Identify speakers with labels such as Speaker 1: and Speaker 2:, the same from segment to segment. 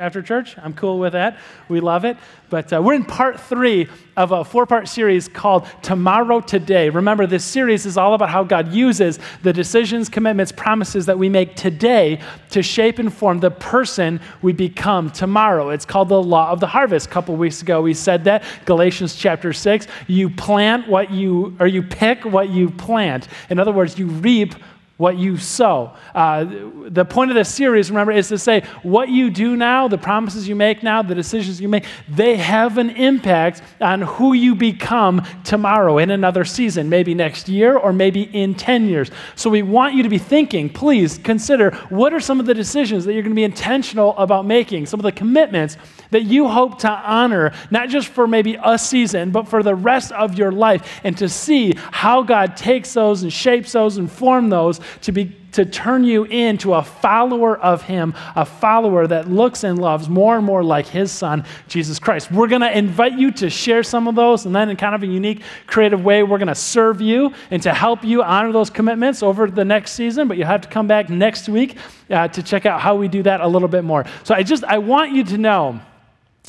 Speaker 1: after church. I'm cool with that. We love it. But uh, we're in part three of a four part series called Tomorrow Today. Remember, this series is all about how God uses the decisions, commitments, promises that we make today to shape and form the person we become tomorrow. It's called the law of the harvest. A couple weeks ago, we said that. Galatians chapter 6. You plant what you, or you pick what you plant. In other words, you reap what you sow. Uh, the point of this series, remember, is to say what you do now, the promises you make now, the decisions you make, they have an impact on who you become tomorrow in another season, maybe next year or maybe in 10 years. So we want you to be thinking, please consider what are some of the decisions that you're going to be intentional about making, some of the commitments that you hope to honor, not just for maybe a season, but for the rest of your life, and to see how God takes those and shapes those and form those to be to turn you into a follower of him, a follower that looks and loves more and more like his son, Jesus Christ. We're going to invite you to share some of those, and then in kind of a unique, creative way, we're going to serve you and to help you honor those commitments over the next season. But you have to come back next week uh, to check out how we do that a little bit more. So I just, I want you to know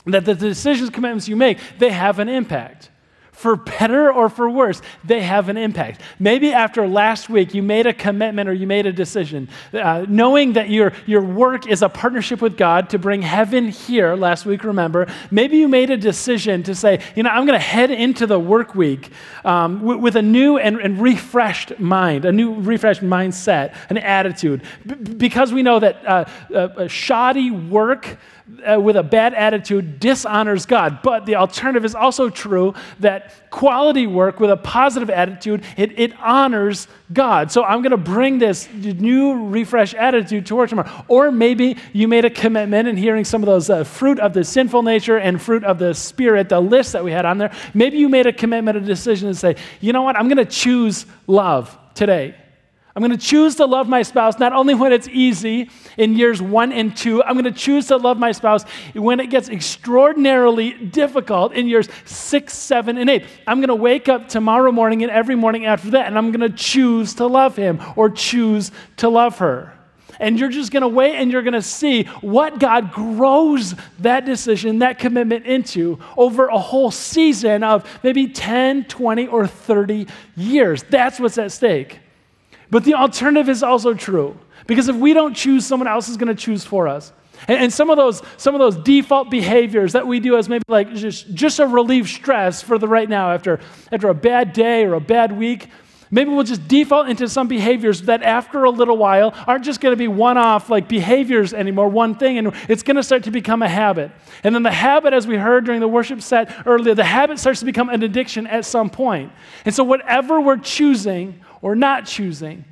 Speaker 1: that the decisions, commitments you make, they have an impact. For better or for worse, they have an impact. Maybe after last week you made a commitment or you made a decision, uh, knowing that your, your work is a partnership with God to bring heaven here, last week, remember, maybe you made a decision to say, you know, I'm going to head into the work week um, w- with a new and, and, refreshed mind, a new refreshed mindset, an attitude. B- because we know that uh, uh, shoddy work uh, with a bad attitude dishonors God. But the alternative is also true that quality work with a positive attitude, it, it honors God. So I'm going to bring this new, refresh attitude to work tomorrow. Or maybe you made a commitment in hearing some of those uh, fruit of the sinful nature and fruit of the spirit, the list that we had on there. Maybe you made a commitment, a decision to say, you know what, I'm going to choose love today. I'm going to choose to love my spouse not only when it's easy in years one and two, I'm going to choose to love my spouse when it gets extraordinarily difficult in years six, seven, and eight. I'm going to wake up tomorrow morning and every morning after that, and I'm going to choose to love him or choose to love her. And you're just going to wait and you're going to see what God grows that decision, that commitment into over a whole season of maybe 10, 20, or 30 years. That's what's at stake. But the alternative is also true. Because if we don't choose, someone else is going to choose for us. And, and, some of those some of those default behaviors that we do as maybe like just, just to relieve stress for the right now after, after a bad day or a bad week, maybe we'll just default into some behaviors that after a little while aren't just going to be one-off like behaviors anymore, one thing, and it's going to start to become a habit. And then the habit, as we heard during the worship set earlier, the habit starts to become an addiction at some point. And so whatever we're choosing or not choosing,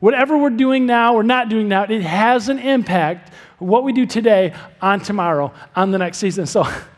Speaker 1: whatever we're doing now or not doing now, it has an impact, what we do today on tomorrow, on the next season. So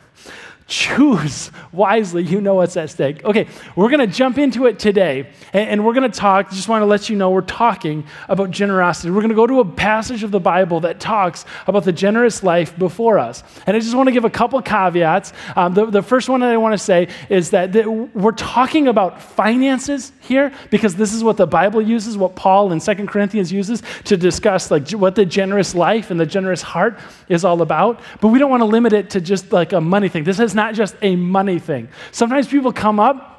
Speaker 1: choose wisely. You know what's at stake. Okay, we're going to jump into it today, and, and we're going to talk. Just want to let you know we're talking about generosity. We're going to go to a passage of the Bible that talks about the generous life before us. And I just want to give a couple caveats. Um, the, the first one that I want to say is that we're talking about finances here because this is what the Bible uses, what Paul in Second Corinthians uses to discuss like what the generous life and the generous heart is all about. But we don't want to limit it to just like a money thing. This has not just a money thing. Sometimes people come up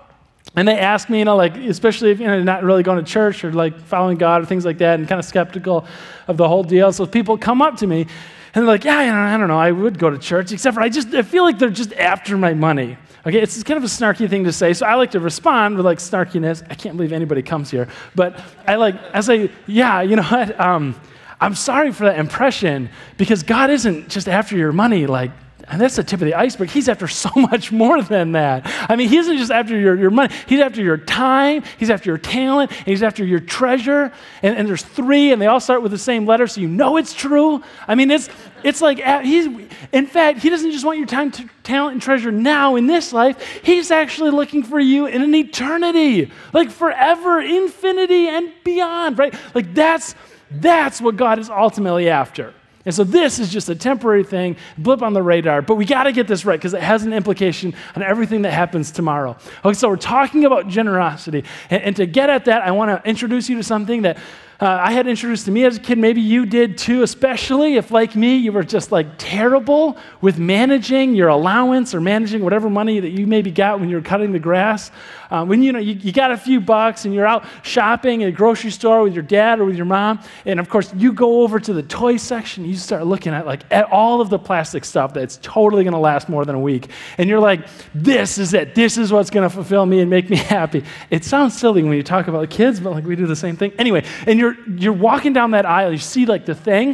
Speaker 1: and they ask me, you know, like, especially if, you know, not really going to church or like following God or things like that and kind of skeptical of the whole deal. So people come up to me and they're like, yeah, I don't know, I would go to church, except for I just, I feel like they're just after my money. Okay, it's kind of a snarky thing to say, so I like to respond with like snarkiness. I can't believe anybody comes here, but I like, I say, yeah, you know what? Um, I'm sorry for that impression because God isn't just after your money like and that's the tip of the iceberg. He's after so much more than that. I mean, he isn't just after your, your money, he's after your time, he's after your talent, he's after your treasure. And, and there's three, and they all start with the same letter, so you know it's true. I mean, it's, it's like, he's, in fact, he doesn't just want your time, to, talent, and treasure now in this life, he's actually looking for you in an eternity, like forever, infinity, and beyond, right? Like, that's, that's what God is ultimately after. And so this is just a temporary thing, blip on the radar, but we got to get this right because it has an implication on everything that happens tomorrow. Okay, so we're talking about generosity. And, and to get at that, I want to introduce you to something that Uh, I had introduced to me as a kid, maybe you did too, especially if, like me, you were just like terrible with managing your allowance or managing whatever money that you maybe got when you were cutting the grass. Uh, when you know you, you got a few bucks and you're out shopping at a grocery store with your dad or with your mom, and of course you go over to the toy section, you start looking at like at all of the plastic stuff that's totally going to last more than a week, and you're like, this is it. This is what's going to fulfill me and make me happy. It sounds silly when you talk about kids, but like we do the same thing anyway. And you're you're, you're walking down that aisle, you see like the thing,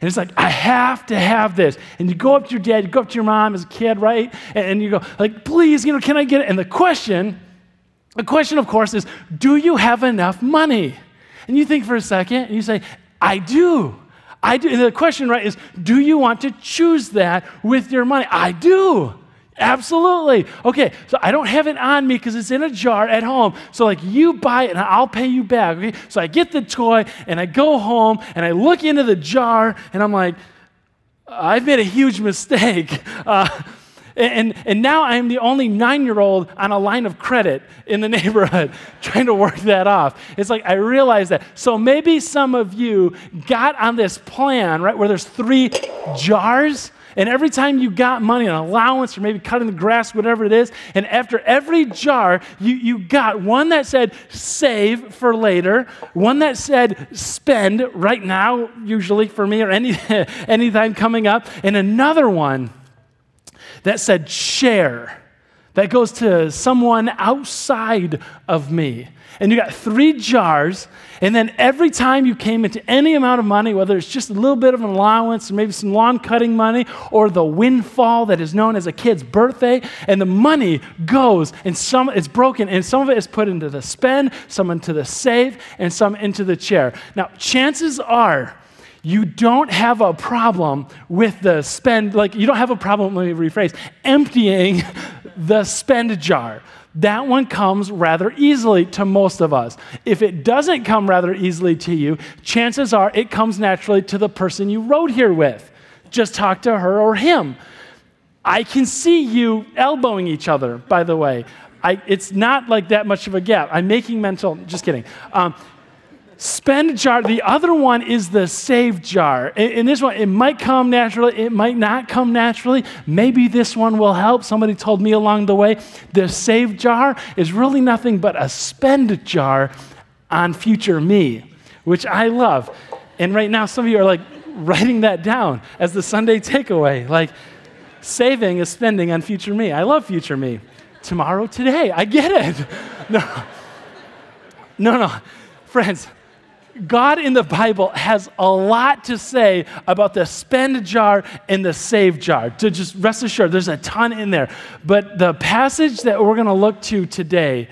Speaker 1: and it's like, I have to have this. And you go up to your dad, you go up to your mom as a kid, right? And, and you go, like, please, you know, can I get it? And the question, the question, of course, is, do you have enough money? And you think for a second, and you say, I do. I do. And the question, right, is, do you want to choose that with your money? I do. Absolutely. Okay, so I don't have it on me because it's in a jar at home. So, like, you buy it and I'll pay you back. Okay, so I get the toy and I go home and I look into the jar and I'm like, I've made a huge mistake. Uh, and, and now I'm the only nine year old on a line of credit in the neighborhood trying to work that off. It's like I realize that. So maybe some of you got on this plan, right, where there's three jars and every time you got money, an allowance, or maybe cutting the grass, whatever it is, and after every jar, you, you got one that said save for later, one that said spend right now, usually for me, or any anytime coming up, and another one that said share. That goes to someone outside of me and you got three jars, and then every time you came into any amount of money, whether it's just a little bit of an allowance, or maybe some lawn cutting money, or the windfall that is known as a kid's birthday, and the money goes, and some it's broken, and some of it is put into the spend, some into the save, and some into the chair. Now, chances are you don't have a problem with the spend, like you don't have a problem, let me rephrase, emptying the spend jar that one comes rather easily to most of us. If it doesn't come rather easily to you, chances are it comes naturally to the person you rode here with. Just talk to her or him. I can see you elbowing each other, by the way. I, it's not like that much of a gap. I'm making mental, just kidding. Um, spend jar. The other one is the save jar. In, this one, it might come naturally, it might not come naturally. Maybe this one will help. Somebody told me along the way the save jar is really nothing but a spend jar on future me, which I love. And right now, some of you are like writing that down as the Sunday takeaway. Like, saving is spending on future me. I love future me. Tomorrow, today. I get it. No, no, no. Friends, God in the Bible has a lot to say about the spend jar and the save jar. To just rest assured, there's a ton in there. But the passage that we're going to look to today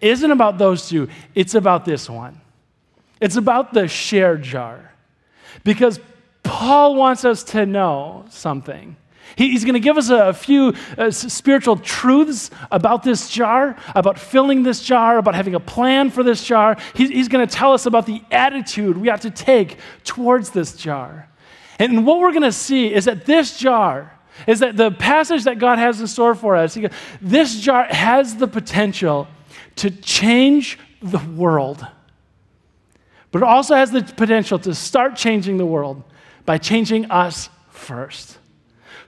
Speaker 1: isn't about those two, it's about this one. It's about the share jar. Because Paul wants us to know something. He's going to give us a, few uh, spiritual truths about this jar, about filling this jar, about having a plan for this jar. He's, he's going to tell us about the attitude we have to take towards this jar. And what we're going to see is that this jar, is that the passage that God has in store for us, this jar has the potential to change the world. But it also has the potential to start changing the world by changing us first.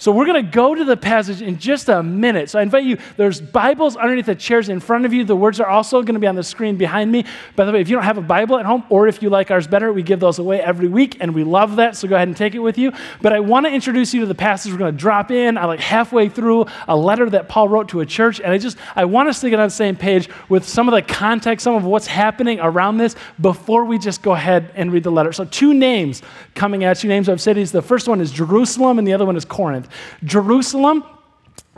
Speaker 1: So we're going to go to the passage in just a minute. So I invite you, there's Bibles underneath the chairs in front of you. The words are also going to be on the screen behind me. By the way, if you don't have a Bible at home, or if you like ours better, we give those away every week, and we love that. So go ahead and take it with you. But I want to introduce you to the passage we're going to drop in. I like halfway through a letter that Paul wrote to a church, and I just I want us to get on the same page with some of the context, some of what's happening around this before we just go ahead and read the letter. So two names coming at you, names of cities. The first one is Jerusalem, and the other one is Corinth. Jerusalem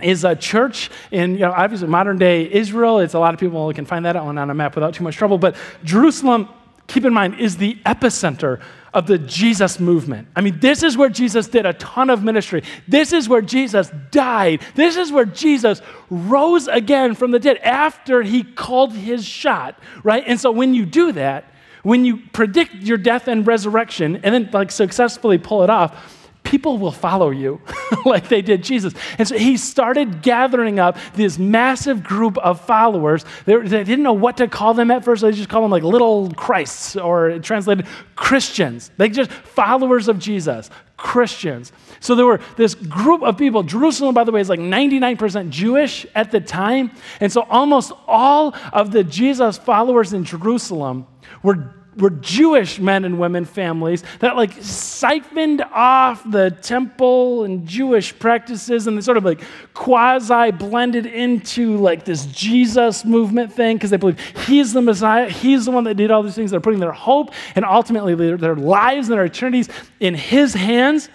Speaker 1: is a church in, you know, obviously modern day Israel. It's a lot of people can find that on, on a map without too much trouble. But Jerusalem, keep in mind, is the epicenter of the Jesus movement. I mean, this is where Jesus did a ton of ministry. This is where Jesus died. This is where Jesus rose again from the dead after he called his shot, right? And so when you do that, when you predict your death and resurrection and then like successfully pull it off, people will follow you like they did Jesus. And so he started gathering up this massive group of followers. They, they, didn't know what to call them at first. They just called them like little Christs or translated Christians. They just followers of Jesus, Christians. So there were this group of people. Jerusalem, by the way, is like 99% Jewish at the time. And so almost all of the Jesus followers in Jerusalem were were Jewish men and women families that like siphoned off the temple and Jewish practices and they sort of like quasi blended into like this Jesus movement thing because they believe he's the Messiah, he's the one that did all these things. They're putting their hope and ultimately their, their lives and their eternities in his hands.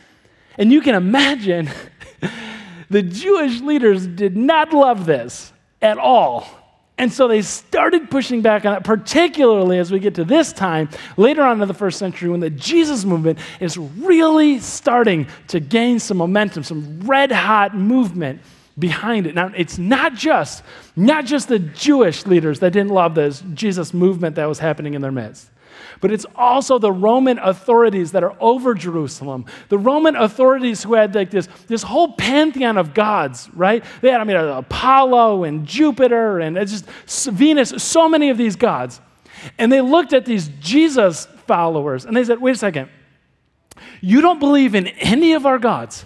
Speaker 1: And you can imagine the Jewish leaders did not love this at all. And so they started pushing back on it, particularly as we get to this time, later on in the first century, when the Jesus movement is really starting to gain some momentum, some red hot movement behind it. Now, it's not just, not just the Jewish leaders that didn't love this Jesus movement that was happening in their midst but it's also the Roman authorities that are over Jerusalem. The Roman authorities who had like this, this whole pantheon of gods, right? They had, I mean, uh, Apollo and Jupiter and uh, just Venus, so many of these gods. And they looked at these Jesus followers and they said, wait a second, you don't believe in any of our gods.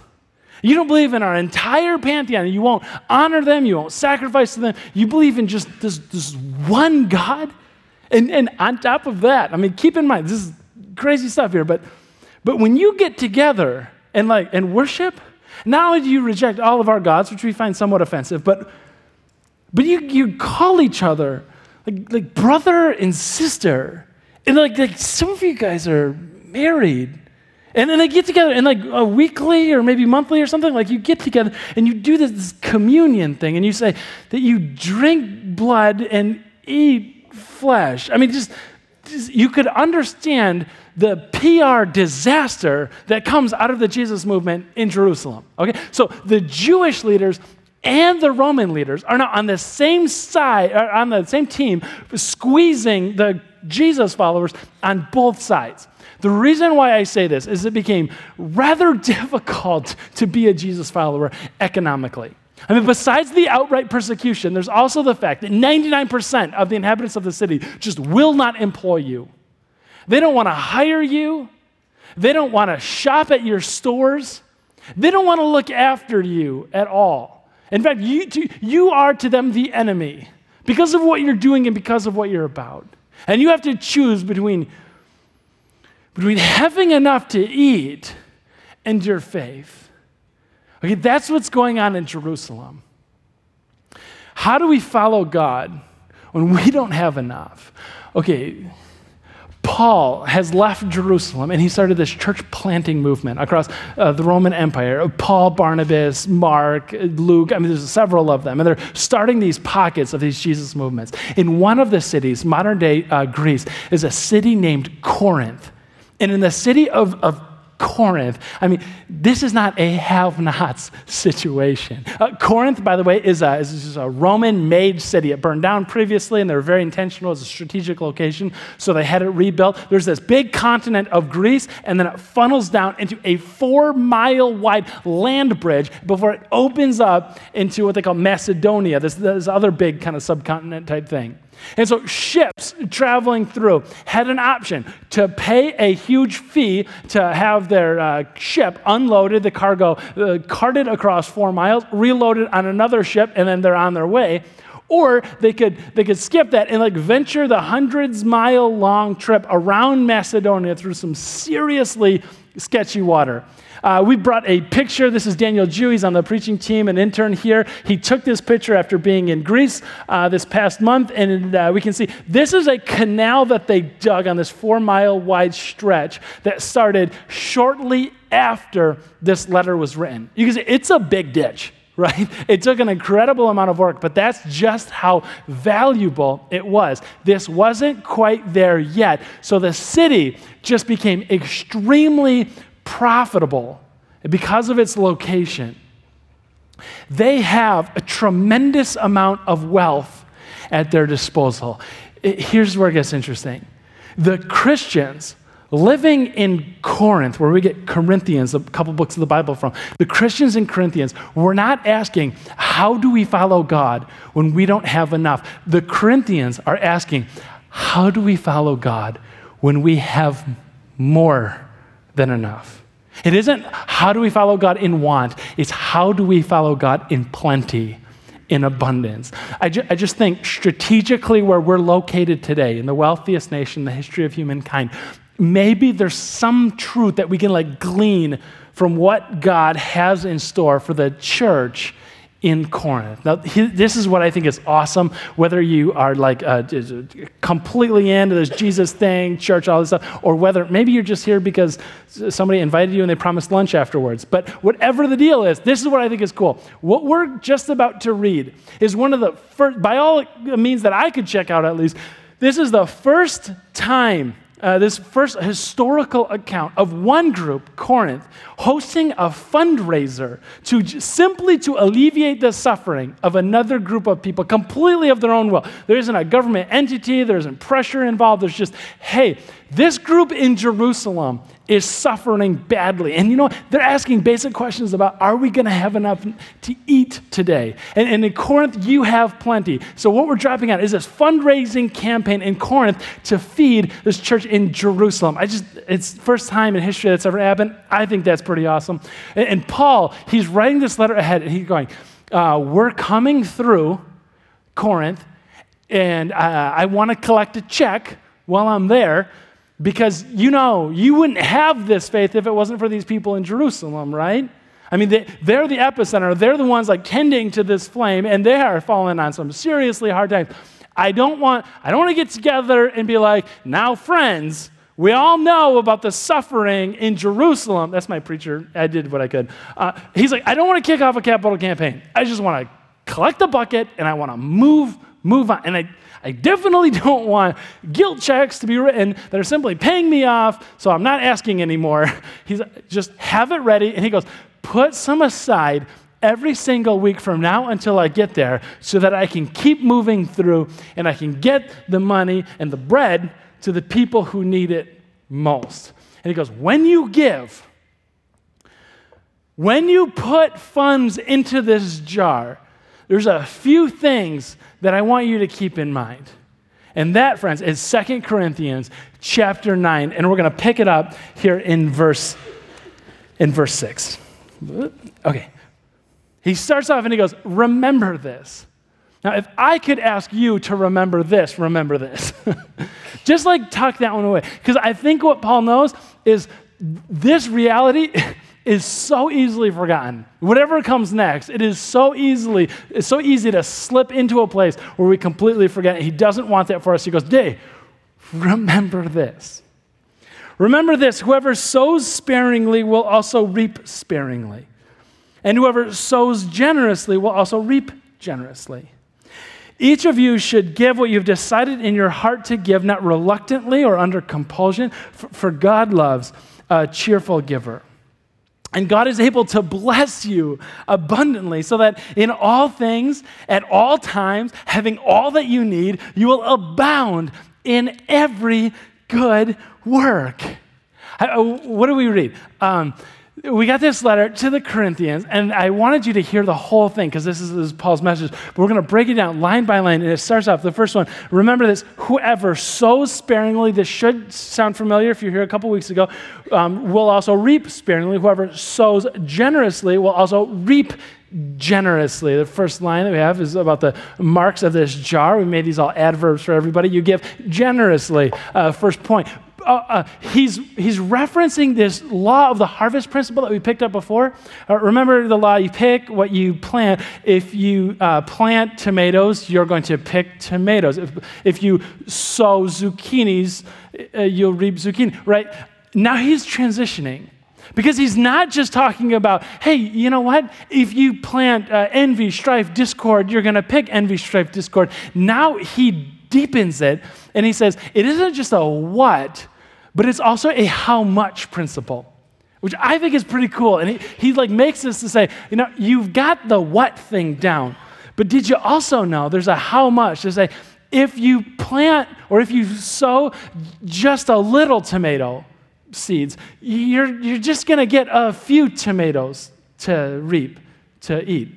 Speaker 1: You don't believe in our entire pantheon. You won't honor them. You won't sacrifice to them. You believe in just this, this one God? And, and on top of that, I mean, keep in mind, this is crazy stuff here, but, but when you get together and like and worship, not only do you reject all of our gods, which we find somewhat offensive, but but you, you call each other like, like brother and sister. And like, like some of you guys are married. And then they get together and like a weekly or maybe monthly or something, like you get together and you do this, this communion thing and you say that you drink blood and eat flesh. I mean, just, just you could understand the PR disaster that comes out of the Jesus movement in Jerusalem. Okay? So the Jewish leaders and the Roman leaders are now on the same side, uh, on the same team, squeezing the Jesus followers on both sides. The reason why I say this is it became rather difficult to be a Jesus follower economically. I mean, besides the outright persecution, there's also the fact that 99% of the inhabitants of the city just will not employ you. They don't want to hire you. They don't want to shop at your stores. They don't want to look after you at all. In fact, you, you are to them the enemy because of what you're doing and because of what you're about. And you have to choose between, between having enough to eat and your faith. Okay, that's what's going on in Jerusalem. How do we follow God when we don't have enough? Okay, Paul has left Jerusalem and he started this church planting movement across uh, the Roman Empire. Paul, Barnabas, Mark, Luke, I mean, there's several of them. And they're starting these pockets of these Jesus movements. In one of the cities, modern day uh, Greece, is a city named Corinth. And in the city of, of Corinth. I mean, this is not a have nots situation. Uh, Corinth, by the way, is a, is a Roman made city. It burned down previously, and they were very intentional as a strategic location, so they had it rebuilt. There's this big continent of Greece, and then it funnels down into a four mile wide land bridge before it opens up into what they call Macedonia, this, this other big kind of subcontinent type thing. And so ships traveling through had an option to pay a huge fee to have their uh, ship unloaded, the cargo uh, carted across four miles, reloaded on another ship, and then they're on their way. Or they could, they could skip that and like venture the hundreds mile long trip around Macedonia through some seriously sketchy water. Uh, we brought a picture. This is Daniel Jew. He's on the preaching team, an intern here. He took this picture after being in Greece uh, this past month, and uh, we can see this is a canal that they dug on this four mile wide stretch that started shortly after this letter was written. You can see it's a big ditch right? It took an incredible amount of work, but that's just how valuable it was. This wasn't quite there yet. So the city just became extremely profitable because of its location. They have a tremendous amount of wealth at their disposal. Here's where it gets interesting the Christians living in Corinth, where we get Corinthians, a couple books of the Bible from, the Christians in Corinthians were not asking, How do we follow God when we don't have enough? The Corinthians are asking, How do we follow God when we have more than enough? It isn't how do we follow God in want, it's how do we follow God in plenty in abundance. I, ju- I, just think strategically where we're located today, in the wealthiest nation in the history of humankind, maybe there's some truth that we can like glean from what God has in store for the church in Corinth. Now, this is what I think is awesome. Whether you are like uh, completely into this Jesus thing, church, all this stuff, or whether maybe you're just here because somebody invited you and they promised lunch afterwards. But whatever the deal is, this is what I think is cool. What we're just about to read is one of the first, by all means that I could check out at least, this is the first time uh, this first historical account of one group, Corinth, hosting a fundraiser to simply to alleviate the suffering of another group of people completely of their own will. There isn't a government entity, there isn't pressure involved. There's just, hey, this group in Jerusalem is suffering badly. And you know, they're asking basic questions about are we going to have enough to eat today? And, and, in Corinth, you have plenty. So, what we're dropping out is this fundraising campaign in Corinth to feed this church in Jerusalem. I just, it's first time in history that's ever happened. I think that's pretty awesome. And, and Paul, he's writing this letter ahead and he's going, uh, We're coming through Corinth and uh, I want to collect a check while I'm there because you know, you wouldn't have this faith if it wasn't for these people in Jerusalem, right? I mean, they, they're the epicenter. They're the ones like tending to this flame, and they are falling on some seriously hard times. I don't want, I don't want to get together and be like, now, friends, we all know about the suffering in Jerusalem. That's my preacher. I did what I could. Uh, he's like, I don't want to kick off a capital campaign. I just want to collect the bucket and I want to move, move on. And I, I definitely don't want guilt checks to be written that are simply paying me off, so I'm not asking anymore. He's just have it ready. And he goes, put some aside every single week from now until I get there so that I can keep moving through and I can get the money and the bread to the people who need it most. And he goes, when you give, when you put funds into this jar, there's a few things that I want you to keep in mind. And that, friends, is Second Corinthians chapter 9. And we're going to pick it up here in verse, in verse 6. Okay. He starts off and he goes, Remember this. Now, if I could ask you to remember this, remember this. Just like tuck that one away. Because I think what Paul knows is this reality is so easily forgotten. Whatever comes next, it is so easily, it's so easy to slip into a place where we completely forget. He doesn't want that for us. He goes, Day, remember this. Remember this whoever sows sparingly will also reap sparingly. And whoever sows generously will also reap generously. Each of you should give what you've decided in your heart to give, not reluctantly or under compulsion, for God loves a cheerful giver. And God is able to bless you abundantly so that in all things, at all times, having all that you need, you will abound in every good work. Uh, what do we read? Um, we got this letter to the Corinthians, and I wanted you to hear the whole thing because this, this is, Paul's message. But we're going to break it down line by line, and it starts off the first one. Remember this whoever sows sparingly, this should sound familiar if you're here a couple weeks ago, um, will also reap sparingly. Whoever sows generously will also reap generously. The first line that we have is about the marks of this jar. We made these all adverbs for everybody. You give generously. Uh, first point uh, uh, he's, he's referencing this law of the harvest principle that we picked up before. Uh, remember the law you pick what you plant. If you uh, plant tomatoes, you're going to pick tomatoes. If, if you sow zucchinis, uh, you'll reap zucchini, right? Now he's transitioning. Because he's not just talking about, hey, you know what? If you plant uh, envy, strife, discord, you're going to pick envy, strife, discord. Now he deepens it and he says, it isn't just a what, but it's also a how much principle, which I think is pretty cool. And he, he like makes this to say, you know, you've got the what thing down, but did you also know there's a how much to say, if you plant or if you sow just a little tomato, seeds, you're, you're just going to get a few tomatoes to reap, to eat.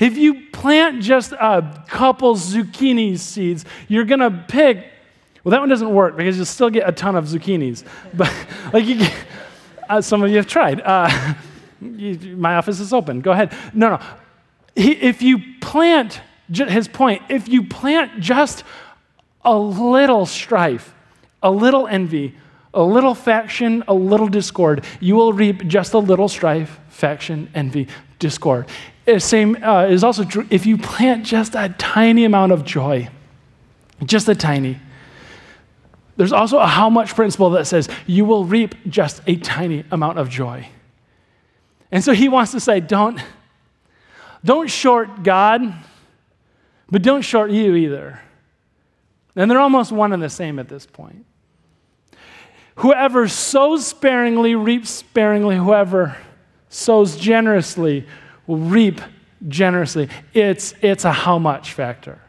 Speaker 1: If you plant just a couple zucchini seeds, you're going to pick. Well, that one doesn't work because you'll still get a ton of zucchinis. But like you, get, uh, some of you have tried. Uh, you, my office is open. Go ahead. No, no. He, if you plant, his point, if you plant just a little strife, a little envy, a little faction, a little discord, you will reap just a little strife, faction, envy, discord. The same uh, is also true if you plant just a tiny amount of joy, just a tiny. There's also a how much principle that says you will reap just a tiny amount of joy. And so he wants to say, don't, don't short God, but don't short you either. And they're almost one and the same at this point. Whoever sows sparingly reaps sparingly. Whoever sows generously will reap generously. It's, it's a how much factor,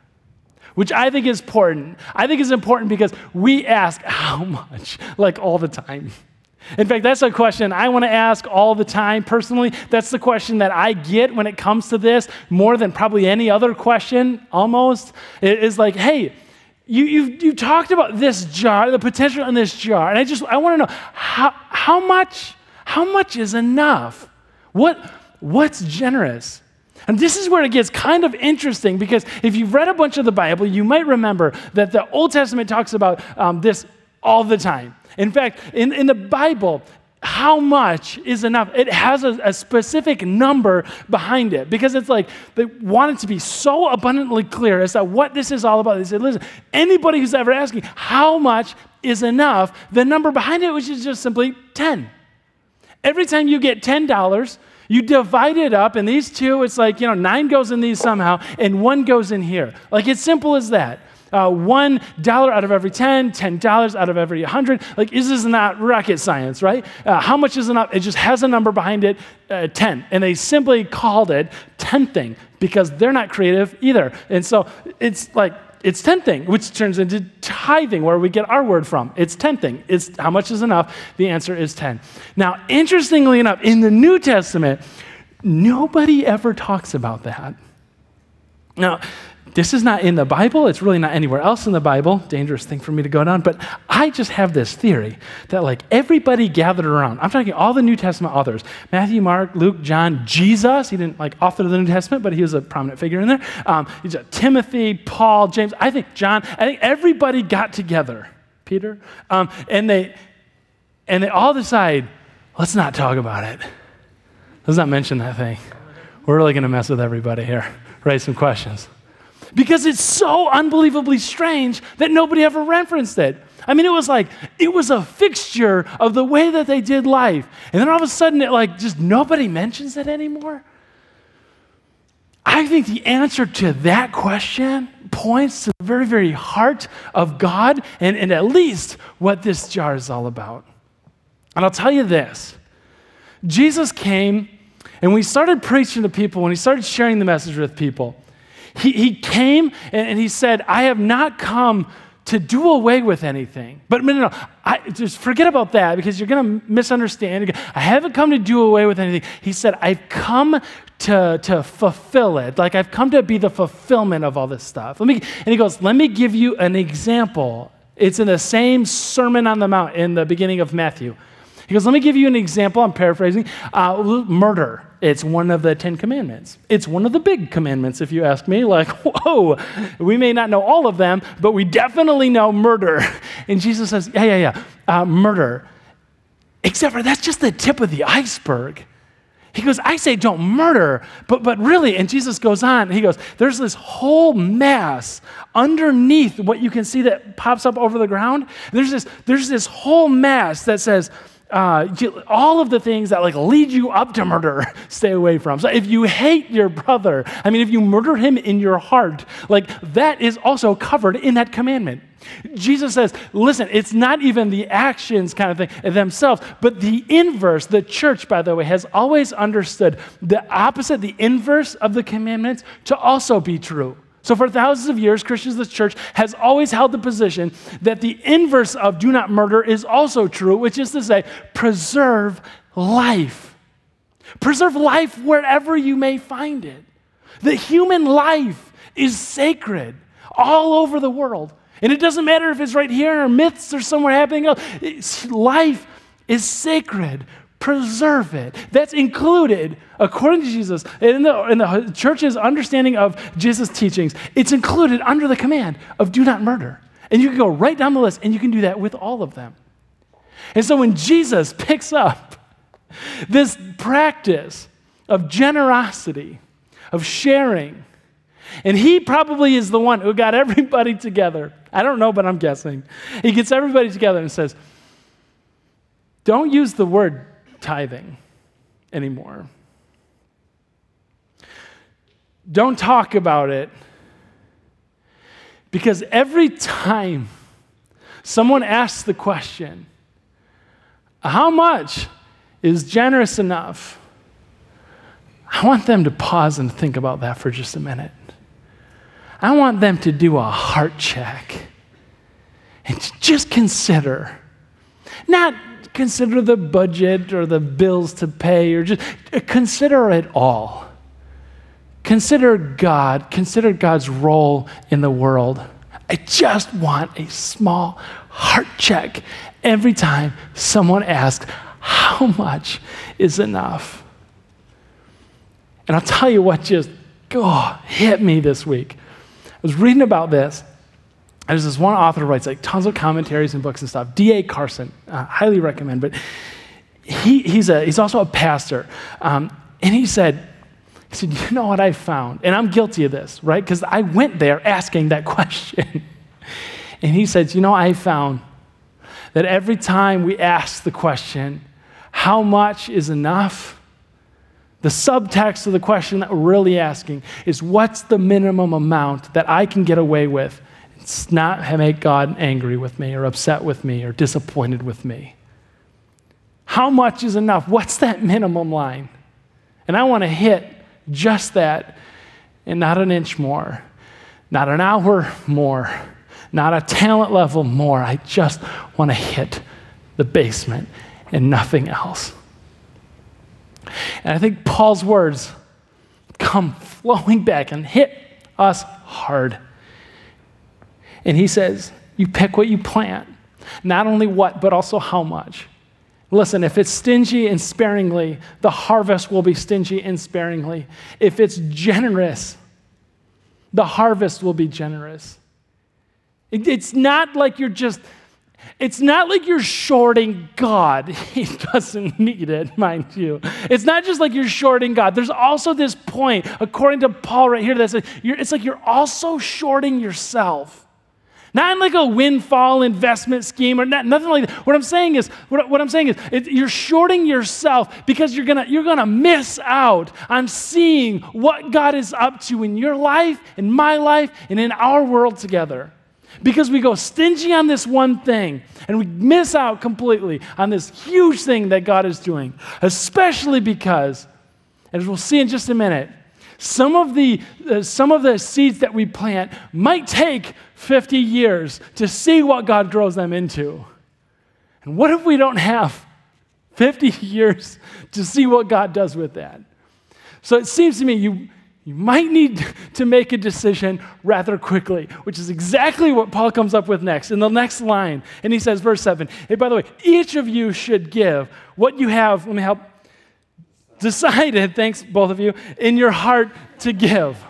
Speaker 1: which I think is important. I think is important because we ask how much, like all the time. In fact, that's a question I want to ask all the time personally. That's the question that I get when it comes to this more than probably any other question, almost. It is like, hey, you, you, you talked about this jar, the potential in this jar, and I just I want to know how, how much how much is enough? What what's generous? And this is where it gets kind of interesting because if you've read a bunch of the Bible, you might remember that the Old Testament talks about um, this all the time. In fact, in, in the Bible, how much is enough? It has a, a, specific number behind it because it's like they want it to be so abundantly clear as to what this is all about. They said, listen, anybody who's ever asking how much is enough, the number behind it, which is just simply 10. Every time you get $10, you divide it up, and these two, it's like, you know, nine goes in these somehow, and one goes in here. Like, it's simple as that uh, $1 out of every 10, $10 out of every 100. Like, this is not rocket science, right? Uh, how much is enough? It just has a number behind it, uh, 10. And they simply called it tenthing because they're not creative either. And so it's like, it's tenthing, which turns into tithing, where we get our word from. It's tenthing. It's how much is enough? The answer is 10. Now, interestingly enough, in the New Testament, nobody ever talks about that. Now, this is not in the Bible. It's really not anywhere else in the Bible. Dangerous thing for me to go down. But I just have this theory that, like, everybody gathered around, I'm talking all the New Testament authors Matthew, Mark, Luke, John, Jesus. He didn't, like, author the New Testament, but he was a prominent figure in there. Um, Timothy, Paul, James. I think John. I think everybody got together, Peter, um, and they and they all decide, let's not talk about it. Let's not mention that thing. We're really going to mess with everybody here. Raise some questions because it's so unbelievably strange that nobody ever referenced it. I mean, it was like, it was a fixture of the way that they did life. And then all of a sudden, it like just nobody mentions it anymore. I think the answer to that question points to the very, very heart of God and, and at least what this jar is all about. And I'll tell you this Jesus came and we started preaching to people, when he started sharing the message with people, he, he came and he said, I have not come to do away with anything. But no, no, no. I, just forget about that because you're going to misunderstand. I haven't come to do away with anything. He said, I've come to, to fulfill it. Like I've come to be the fulfillment of all this stuff. Let me, and he goes, let me give you an example. It's in the same Sermon on the Mount in the beginning of Matthew. He goes, Let me give you an example. I'm paraphrasing. Uh, murder. It's one of the Ten Commandments. It's one of the big commandments, if you ask me. Like, whoa, we may not know all of them, but we definitely know murder. And Jesus says, Yeah, yeah, yeah, uh, murder. Except for that's just the tip of the iceberg. He goes, I say don't murder, but, but really, and Jesus goes on, he goes, there's this whole mass underneath what you can see that pops up over the ground. There's this, there's this whole mass that says, uh, all of the things that like lead you up to murder, stay away from. So if you hate your brother, I mean, if you murder him in your heart, like that is also covered in that commandment. Jesus says, listen, it's not even the actions kind of thing themselves, but the inverse. The church, by the way, has always understood the opposite, the inverse of the commandments to also be true. So, for thousands of years, Christians, the church has always held the position that the inverse of do not murder is also true, which is to say, preserve life. Preserve life wherever you may find it. The human life is sacred all over the world. And it doesn't matter if it's right here in our midst or somewhere happening else. It's, life is sacred. Preserve it. That's included, according to Jesus, in the, in the church's understanding of Jesus' teachings, it's included under the command of do not murder. And you can go right down the list, and you can do that with all of them. And so when Jesus picks up this practice of generosity, of sharing, and he probably is the one who got everybody together. I don't know, but I'm guessing. He gets everybody together and says, Don't use the word tithing anymore. Don't talk about it because every time someone asks the question, How much is generous enough? I want them to pause and think about that for just a minute. I want them to do a heart check and just consider, not consider the budget or the bills to pay, or just uh, consider it all. Consider God, consider God's role in the world. I just want a small heart check every time someone asks, How much is enough? And I'll tell you what just oh, hit me this week I was reading about this. There's this one author who writes like tons of commentaries and books and stuff. D.A. Carson, uh, highly recommend. But he, he's, a, he's also a pastor. Um, and he said, he said, you know what I found? And I'm guilty of this, right? Because I went there asking that question. and he said, you know, I found that every time we ask the question, how much is enough? The subtext of the question that we're really asking is what's the minimum amount that I can get away with? Not make God angry with me or upset with me or disappointed with me. How much is enough? What's that minimum line? And I want to hit just that and not an inch more, not an hour more, not a talent level more. I just want to hit the basement and nothing else. And I think Paul's words come flowing back and hit us hard. And he says, You pick what you plant, not only what, but also how much. Listen, if it's stingy and sparingly, the harvest will be stingy and sparingly. If it's generous, the harvest will be generous. It's not like you're just it's not like you're shorting God. He doesn't need it, mind you. It's not just like you're shorting God. There's also this point, according to Paul right here, that says it's like you're also shorting yourself. Not in like a windfall investment scheme or not, nothing like that. What I'm saying is, what, what I'm saying is, it, you're shorting yourself because you're gonna you're gonna miss out on seeing what God is up to in your life, in my life, and in our world together because we go stingy on this one thing and we miss out completely on this huge thing that God is doing, especially because, as we'll see in just a minute, some of the, uh, some of the seeds that we plant might take 50 years to see what God grows them into. And what if we don't have 50 years to see what God does with that? So it seems to me you, you might need to make a decision rather quickly, which is exactly what Paul comes up with next in the next line. And he says, verse 7 Hey, by the way, each of you should give what you have, let me help, decided, thanks both of you, in your heart to give.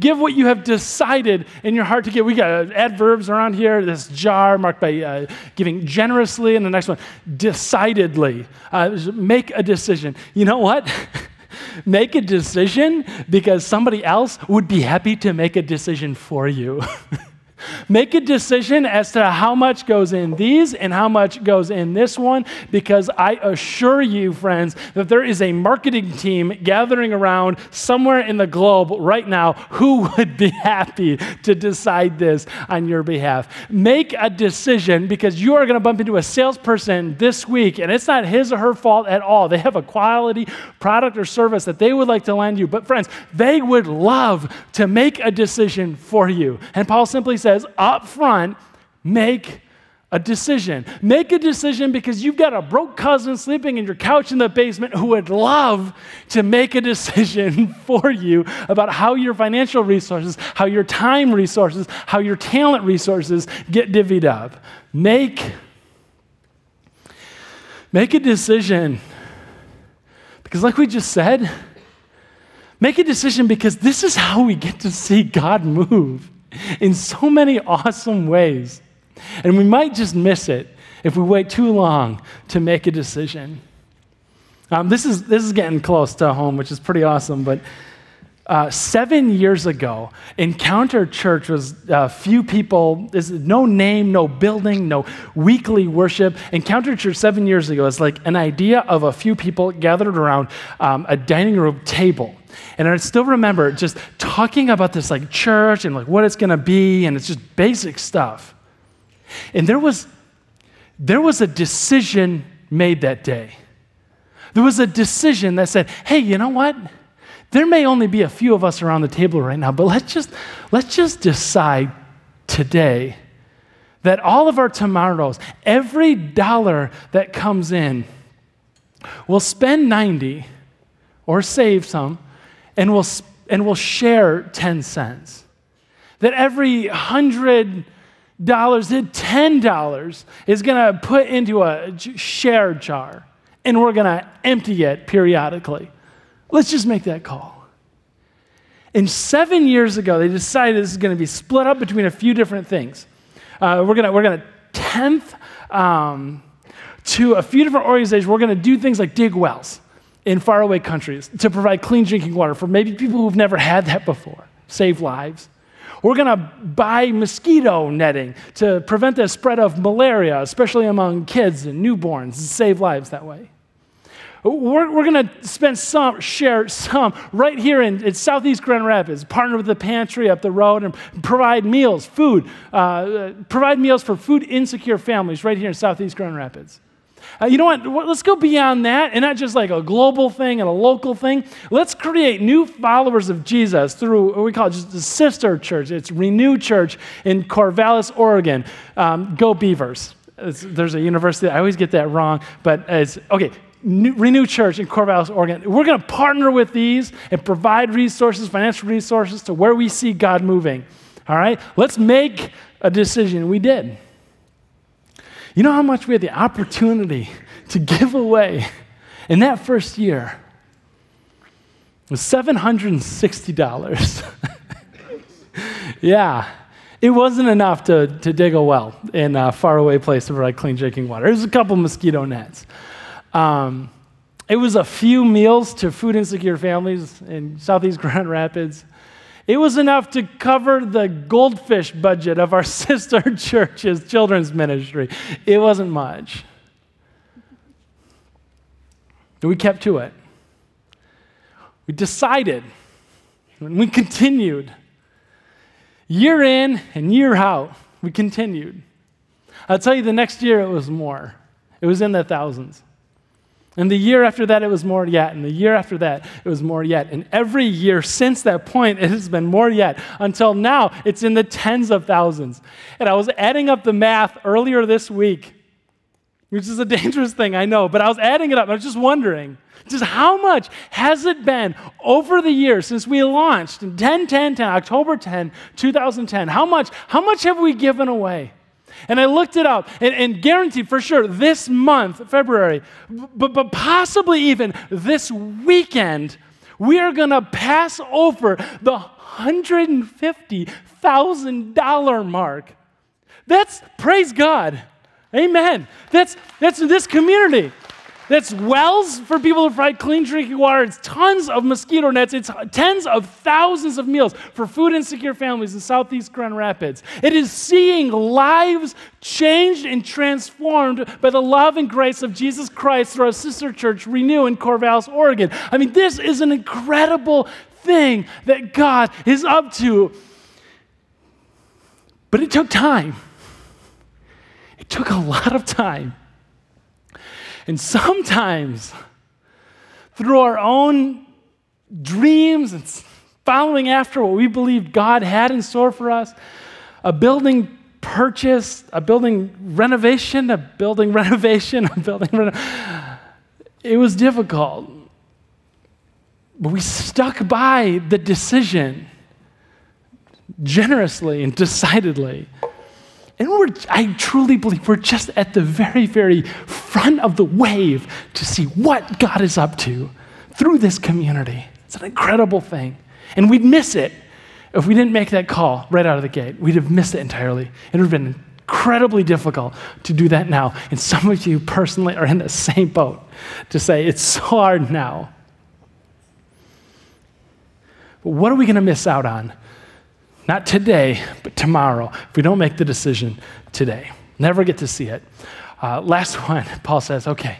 Speaker 1: Give what you have decided in your heart to give. We got adverbs around here. This jar marked by uh, giving generously, and the next one, decidedly. Uh, make a decision. You know what? make a decision because somebody else would be happy to make a decision for you. Make a decision as to how much goes in these and how much goes in this one, because I assure you, friends, that there is a marketing team gathering around somewhere in the globe right now who would be happy to decide this on your behalf. Make a decision because you are going to bump into a salesperson this week, and it's not his or her fault at all. They have a quality product or service that they would like to lend you. But, friends, they would love to make a decision for you. And Paul simply says, says up front, make a decision. Make a decision because you've got a broke cousin sleeping in your couch in the basement who would love to make a decision for you about how your financial resources, how your time resources, how your talent resources get divvied up. Make make a decision. Because like we just said, make a decision because this is how we get to see God move in so many awesome ways. And we might just miss it if we wait too long to make a decision. Um, this, is, this is getting close to home, which is pretty awesome, but uh, seven years ago, Encounter Church was a uh, few people, there's no name, no building, no weekly worship. Encounter Church seven years ago is like an idea of a few people gathered around um, a dining room table. And I still remember just talking about this like church and like what it's going to be, and it's just basic stuff. And there was, there was a decision made that day. There was a decision that said, hey, you know what? There may only be a few of us around the table right now, but let's just, let's just decide today that all of our tomorrows, every dollar that comes in, we'll spend 90 or save some and we'll, and we'll share 10 cents. That every hundred dollars, $10 is going to put into a share jar and we're going to empty it periodically. Let's just make that call. And seven years ago, they decided this is going to be split up between a few different things. Uh, we're going we're gonna tenth um, to a few different organizations. We're going to do things like dig wells in faraway countries to provide clean drinking water for maybe people who've never had that before, save lives. We're going to buy mosquito netting to prevent the spread of malaria, especially among kids and newborns, and save lives that way. We're, we're going to spend some, share some right here in, in, Southeast Grand Rapids, partner with the pantry up the road and provide meals, food, uh, provide meals for food insecure families right here in Southeast Grand Rapids. Uh, you know what? Let's go beyond that and not just like a global thing and a local thing. Let's create new followers of Jesus through what we call just the sister church. It's Renew Church in Corvallis, Oregon. Um, go Beavers. It's, there's a university, I always get that wrong, but it's okay. New, Renew Church in Corvallis, Oregon. We're going to partner with these and provide resources, financial resources to where we see God moving. All right? Let's make a decision. We did. You know how much we had the opportunity to give away in that first year? It was $760. yeah, it wasn't enough to, to dig a well in a faraway place to provide clean drinking water. It was a couple mosquito nets. Um, it was a few meals to food insecure families in Southeast Grand Rapids. It was enough to cover the goldfish budget of our sister church's children's ministry. It wasn't much. But we kept to it. We decided, and we continued. Year in and year out, we continued. I'll tell you, the next year it was more. It was in the thousands. And the year after that, it was more yet. And the year after that, it was more yet. And every year since that point, it has been more yet. Until now, it's in the tens of thousands. And I was adding up the math earlier this week, which is a dangerous thing, I know, but I was adding it up. And I was just wondering just how much has it been over the years since we launched in 10 10 10, October 10, 2010? How much, how much have we given away? And I looked it up and, and guaranteed for sure this month, February, but, but possibly even this weekend, we are going to pass over the $150,000 mark. That's praise God. Amen. That's, that's this community. That's wells for people to provide clean drinking water. It's tons of mosquito nets. It's tens of thousands of meals for food insecure families in Southeast Grand Rapids. It is seeing lives changed and transformed by the love and grace of Jesus Christ through our sister church, Renew in Corvallis, Oregon. I mean, this is an incredible thing that God is up to. But it took time. It took a lot of time. And sometimes, through our own dreams and following after what we believed God had in store for us, a building purchase, a building renovation, a building renovation, a building renovation, it was difficult. But we stuck by the decision generously and decidedly. And we're, I truly believe we're just at the very, very front of the wave to see what God is up to through this community. It's an incredible thing. And we'd miss it if we didn't make that call right out of the gate. We'd have missed it entirely. It would have been incredibly difficult to do that now. And some of you personally are in the same boat to say it's so hard now. But what are we going to miss out on not today, but tomorrow, if we don't make the decision today. Never get to see it. Uh, last one, Paul says, okay,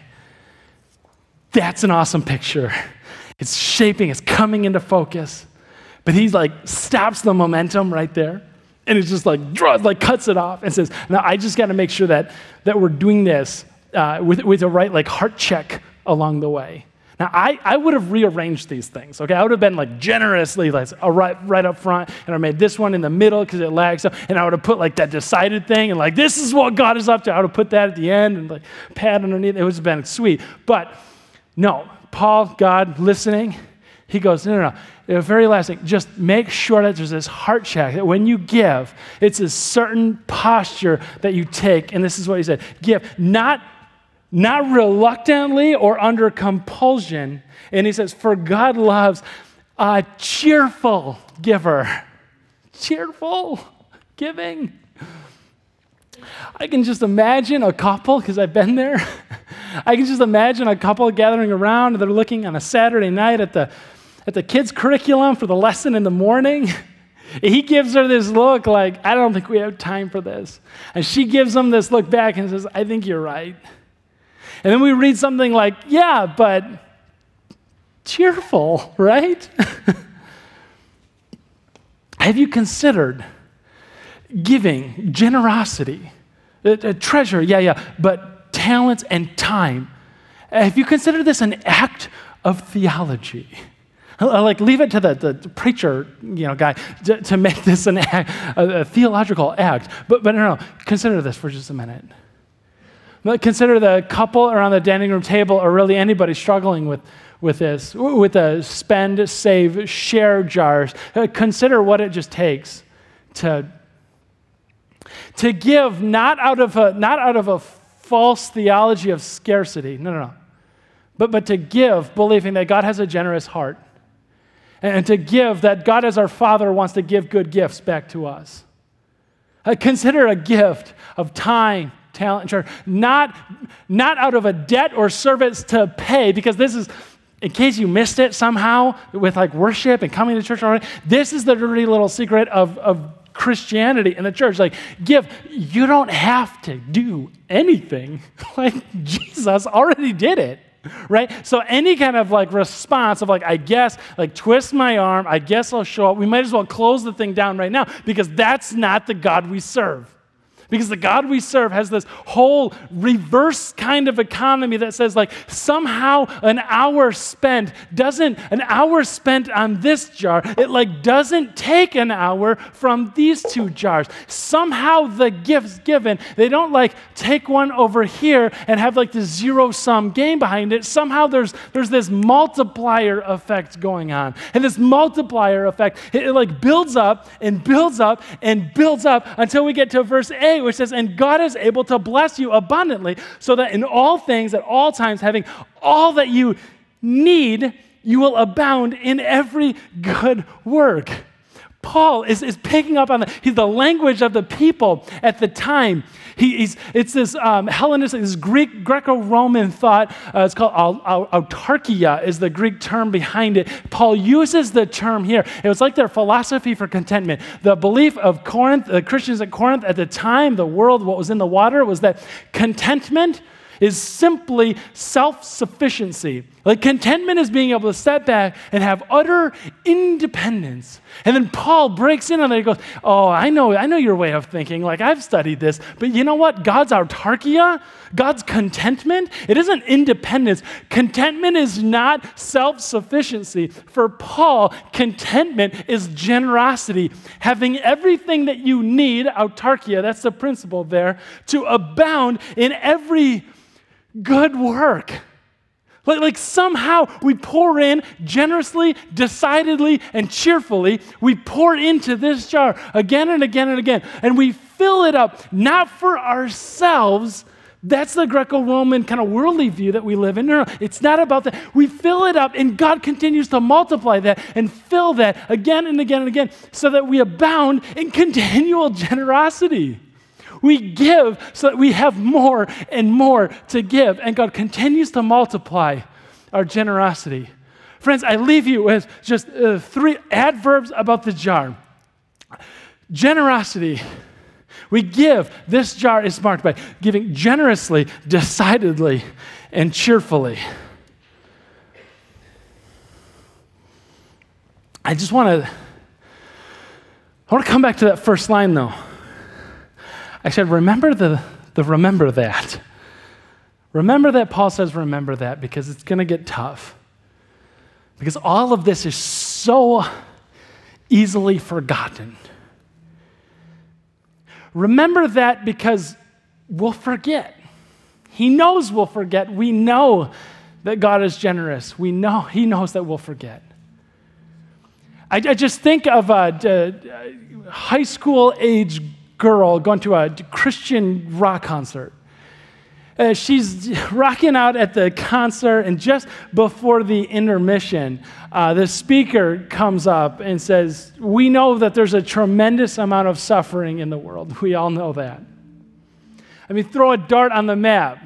Speaker 1: that's an awesome picture. It's shaping, it's coming into focus. But he like stops the momentum right there and it's just like draws, like cuts it off and says, now I just got to make sure that, that we're doing this uh, with, with the right like heart check along the way. Now, I, I would have rearranged these things, okay? I would have been like generously, like right, right up front, and I made this one in the middle because it lags, and I would have put like that decided thing, and like, this is what God is up to. I would have put that at the end and like pad underneath. It would have been sweet. But no, Paul, God, listening, he goes, no, no, no. The very last thing, just make sure that there's this heart check, that when you give, it's a certain posture that you take. And this is what he said give, not not reluctantly or under compulsion. And he says, For God loves a cheerful giver. Cheerful giving. I can just imagine a couple, because I've been there. I can just imagine a couple gathering around. They're looking on a Saturday night at the, at the kids' curriculum for the lesson in the morning. He gives her this look like, I don't think we have time for this. And she gives him this look back and says, I think you're right. And then we read something like, yeah, but cheerful, right? Have you considered giving, generosity, a, a treasure, yeah, yeah, but talents and time? Have you considered this an act of theology? Uh, like leave it to the, the preacher you know guy to, to make this an act, a, a, theological act but, but no no consider this for just a minute Consider the couple around the dining room table, or really anybody struggling with, with this, with the spend, save, share jars. Uh, consider what it just takes to, to give not out, of a, not out of a false theology of scarcity, no, no, no, but, but to give believing that God has a generous heart. And to give that God, as our Father, wants to give good gifts back to us. Uh, consider a gift of time talent treasure, not, not out of a debt or service to pay, because this is, in case you missed it somehow with like worship and coming to church already, this is the dirty little secret of, of Christianity in the church. Like, give, you don't have to do anything. like, Jesus already did it right? So any kind of like response of like, I guess, like twist my arm, I guess I'll show up, we might as well close the thing down right now because that's not the God we serve. Because the God we serve has this whole reverse kind of economy that says, like, somehow an hour spent doesn't, an hour spent on this jar, it like doesn't take an hour from these two jars. Somehow the gifts given, they don't like take one over here and have like the zero sum game behind it. Somehow there's there's this multiplier effect going on. And this multiplier effect, it, it like builds up and builds up and builds up until we get to verse 8 which says, And God is able to bless you abundantly, so that in all things, at all times, having all that you need, you will abound in every good work. Paul is, is picking up on the, the language of the people at the time. He, it's this um, Hellenistic, this Greek, Greco-Roman thought. Uh, it's called autarkia is the Greek term behind it. Paul uses the term here. It was like their philosophy for contentment. The belief of Corinth, the Christians at Corinth at the time, the world, what was in the water, was that contentment is simply self sufficiency. Like contentment is being able to step back and have utter independence. And then Paul breaks in on it and goes, Oh, I know, I know your way of thinking. Like I've studied this, but you know what? God's autarkia, God's contentment, it isn't independence. Contentment is not self sufficiency. For Paul, contentment is generosity, having everything that you need, autarkia, that's the principle there, to abound in every good work. Like, like, somehow we pour in generously, decidedly, and cheerfully. We pour into this jar again and again and again. And we fill it up, not for ourselves. That's the Greco Roman kind of worldly view that we live in. No, no, it's not about that. We fill it up, and God continues to multiply that and fill that again and again and again so that we abound in continual generosity. We give so that we have more and more to give. And God continues to multiply our generosity. Friends, I leave you with just uh, three adverbs about the jar generosity. We give. This jar is marked by giving generously, decidedly, and cheerfully. I just want to I want to come back to that first line though. I said, remember the, the remember that. Remember that Paul says, remember that, because it's going to get tough. Because all of this is so easily forgotten. Remember that because we'll forget. He knows we'll forget. We know that God is generous. We know He knows that we'll forget. I, I just think of uh, a, a uh, high school age girl going to a Christian rock concert. Uh, she's rocking out at the concert, and just before the intermission, uh, the speaker comes up and says, We know that there's a tremendous amount of suffering in the world. We all know that. I mean, throw a dart on the map.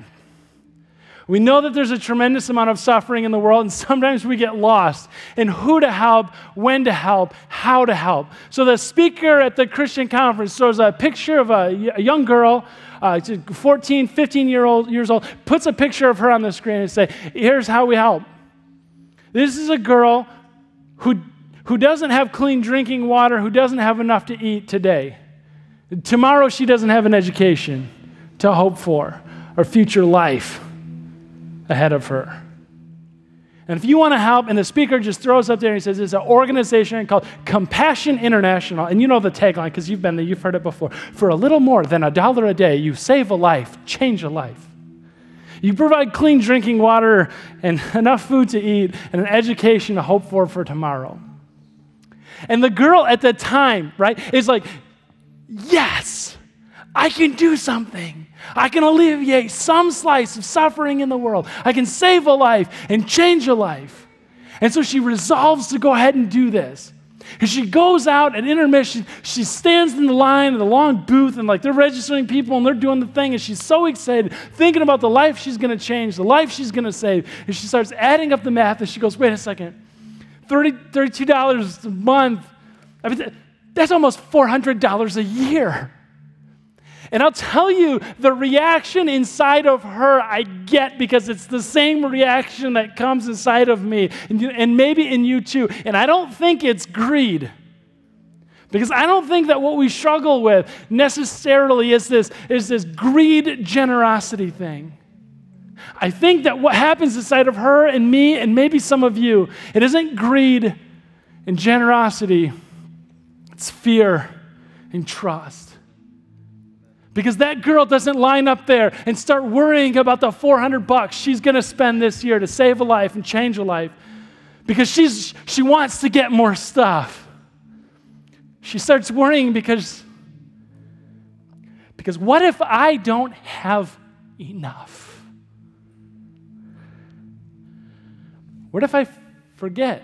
Speaker 1: We know that there's a tremendous amount of suffering in the world, and sometimes we get lost in who to help, when to help, how to help. So the speaker at the Christian conference shows a picture of a, young girl, uh, 14, 15 year old, years old, puts a picture of her on the screen and say, "Here's how we help." This is a girl who who doesn't have clean drinking water, who doesn't have enough to eat today. Tomorrow she doesn't have an education to hope for or future life ahead of her. And if you want to help, and the speaker just throws up there and he says, it's an organization called Compassion International. And you know the tagline because you've been there, you've heard it before. For a little more than a dollar a day, you save a life, change a life. You provide clean drinking water and enough food to eat and an education to hope for for tomorrow. And the girl at the time, right, is like, yes, I can do something. I can alleviate some slice of suffering in the world. I can save a life and change a life. And so she resolves to go ahead and do this. And she goes out at intermission, she stands in the line in the long booth, and like they're registering people and they're doing the thing, and she's so excited, thinking about the life she's gonna change, the life she's gonna save. And she starts adding up the math, and she goes, wait a second, 30, $32 a month. I mean, that's almost $400 a year. And I'll tell you, the reaction inside of her I get because it's the same reaction that comes inside of me, and, you, and maybe in you too. And I don't think it's greed. Because I don't think that what we struggle with necessarily is this, is this greed generosity thing. I think that what happens inside of her and me, and maybe some of you, it isn't greed and generosity, it's fear and trust. Because that girl doesn't line up there and start worrying about the 400 bucks she's going to spend this year to save a life and change a life. Because she's, she wants to get more stuff. She starts worrying because, because what if I don't have enough? What if I forget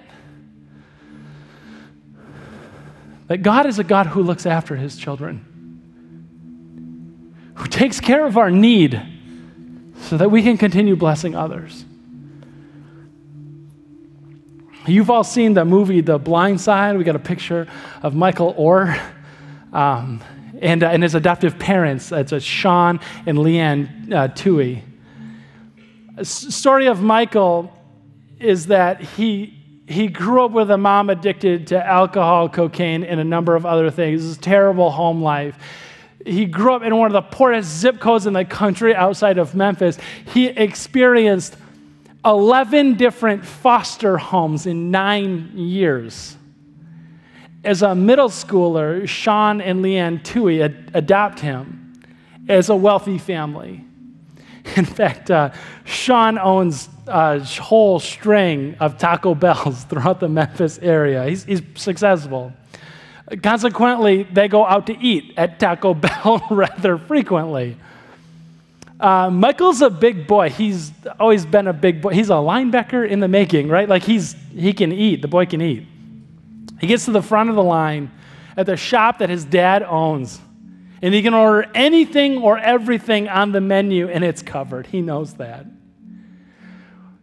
Speaker 1: that God is a God who looks after his children, takes care of our need so that we can continue blessing others. You've all seen the movie The Blind Side. We got a picture of Michael Oher um, and, uh, and his adoptive parents. It's a Sean and Leigh Anne uh, Tuohy. Story of Michael is that he, he grew up with a mom addicted to alcohol, cocaine, and a number of other things. His terrible home life. He grew up in one of the poorest zip codes in the country outside of Memphis. He experienced 11 different foster homes in nine years. As a middle schooler, Sean and Leigh Anne Tuohy ad- adopt him as a wealthy family. In fact, uh, Sean owns a whole string of Taco Bells throughout the Memphis area. He's, he's successful. Consequently, they go out to eat at Taco Bell rather frequently. Uh, Michael's a big boy. He's always been a big boy. He's a linebacker in the making, right? Like he's he can eat. The boy can eat. He gets to the front of the line at the shop that his dad owns, and he can order anything or everything on the menu, and it's covered. He knows that.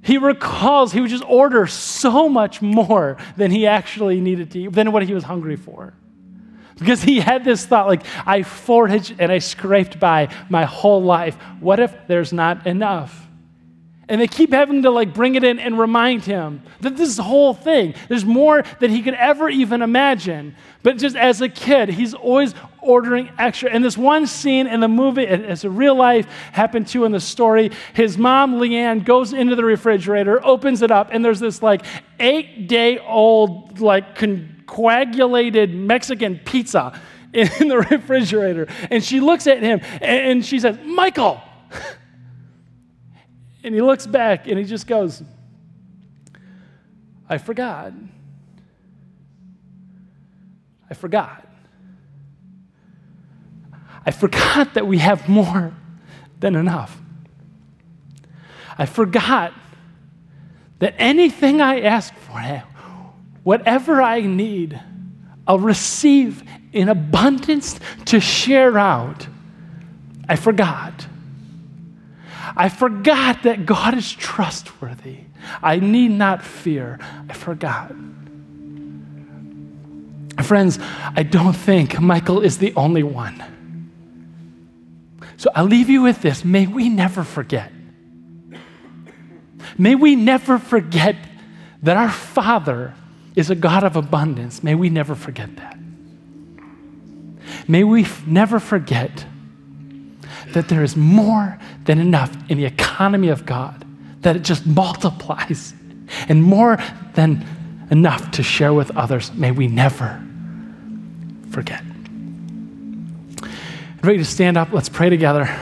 Speaker 1: He recalls he would just order so much more than he actually needed to eat, than what he was hungry for. Because he had this thought like, I foraged and I scraped by my whole life. What if there's not enough? And they keep having to like bring it in and remind him that this whole thing, there's more than he could ever even imagine. But just as a kid, he's always ordering extra. And this one scene in the movie, it's a real life, happened to in the story. His mom, Leigh Anne, goes into the refrigerator, opens it up, and there's this like eight day old, like, con- coagulated Mexican pizza in the refrigerator. And she looks at him and she says, Michael. And he looks back and he just goes, I forgot. I forgot. I forgot that we have more than enough. I forgot that anything I ask for, Whatever I need, I'll receive in abundance to share out. I forgot. I forgot that God is trustworthy. I need not fear. I forgot. Friends, I don't think Michael is the only one. So I'll leave you with this. May we never forget. May we never forget that our Father is a God of abundance. May we never forget that. May we f- never forget that there is more than enough in the economy of God, that it just multiplies, and more than enough to share with others. May we never forget. Ready to stand up? Let's pray together.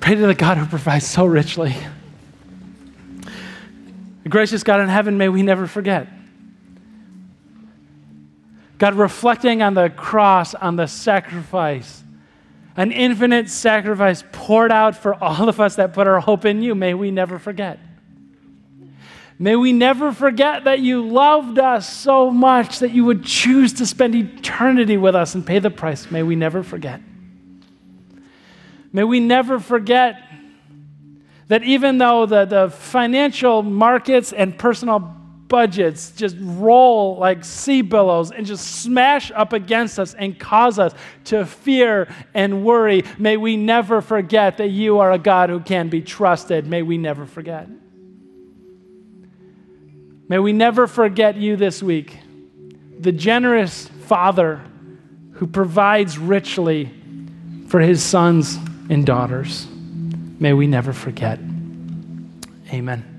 Speaker 1: Pray to the God who provides so richly. Gracious God in heaven, may we never forget. God, reflecting on the cross, on the sacrifice, an infinite sacrifice poured out for all of us that put our hope in you, may we never forget. May we never forget that you loved us so much that you would choose to spend eternity with us and pay the price. May we never forget. May we never forget that even though the, the financial markets and personal budgets just roll like sea billows and just smash up against us and cause us to fear and worry, may we never forget that you are a God who can be trusted. May we never forget. May we never forget you this week, the generous Father who provides richly for his sons and daughters. May we never forget. Amen.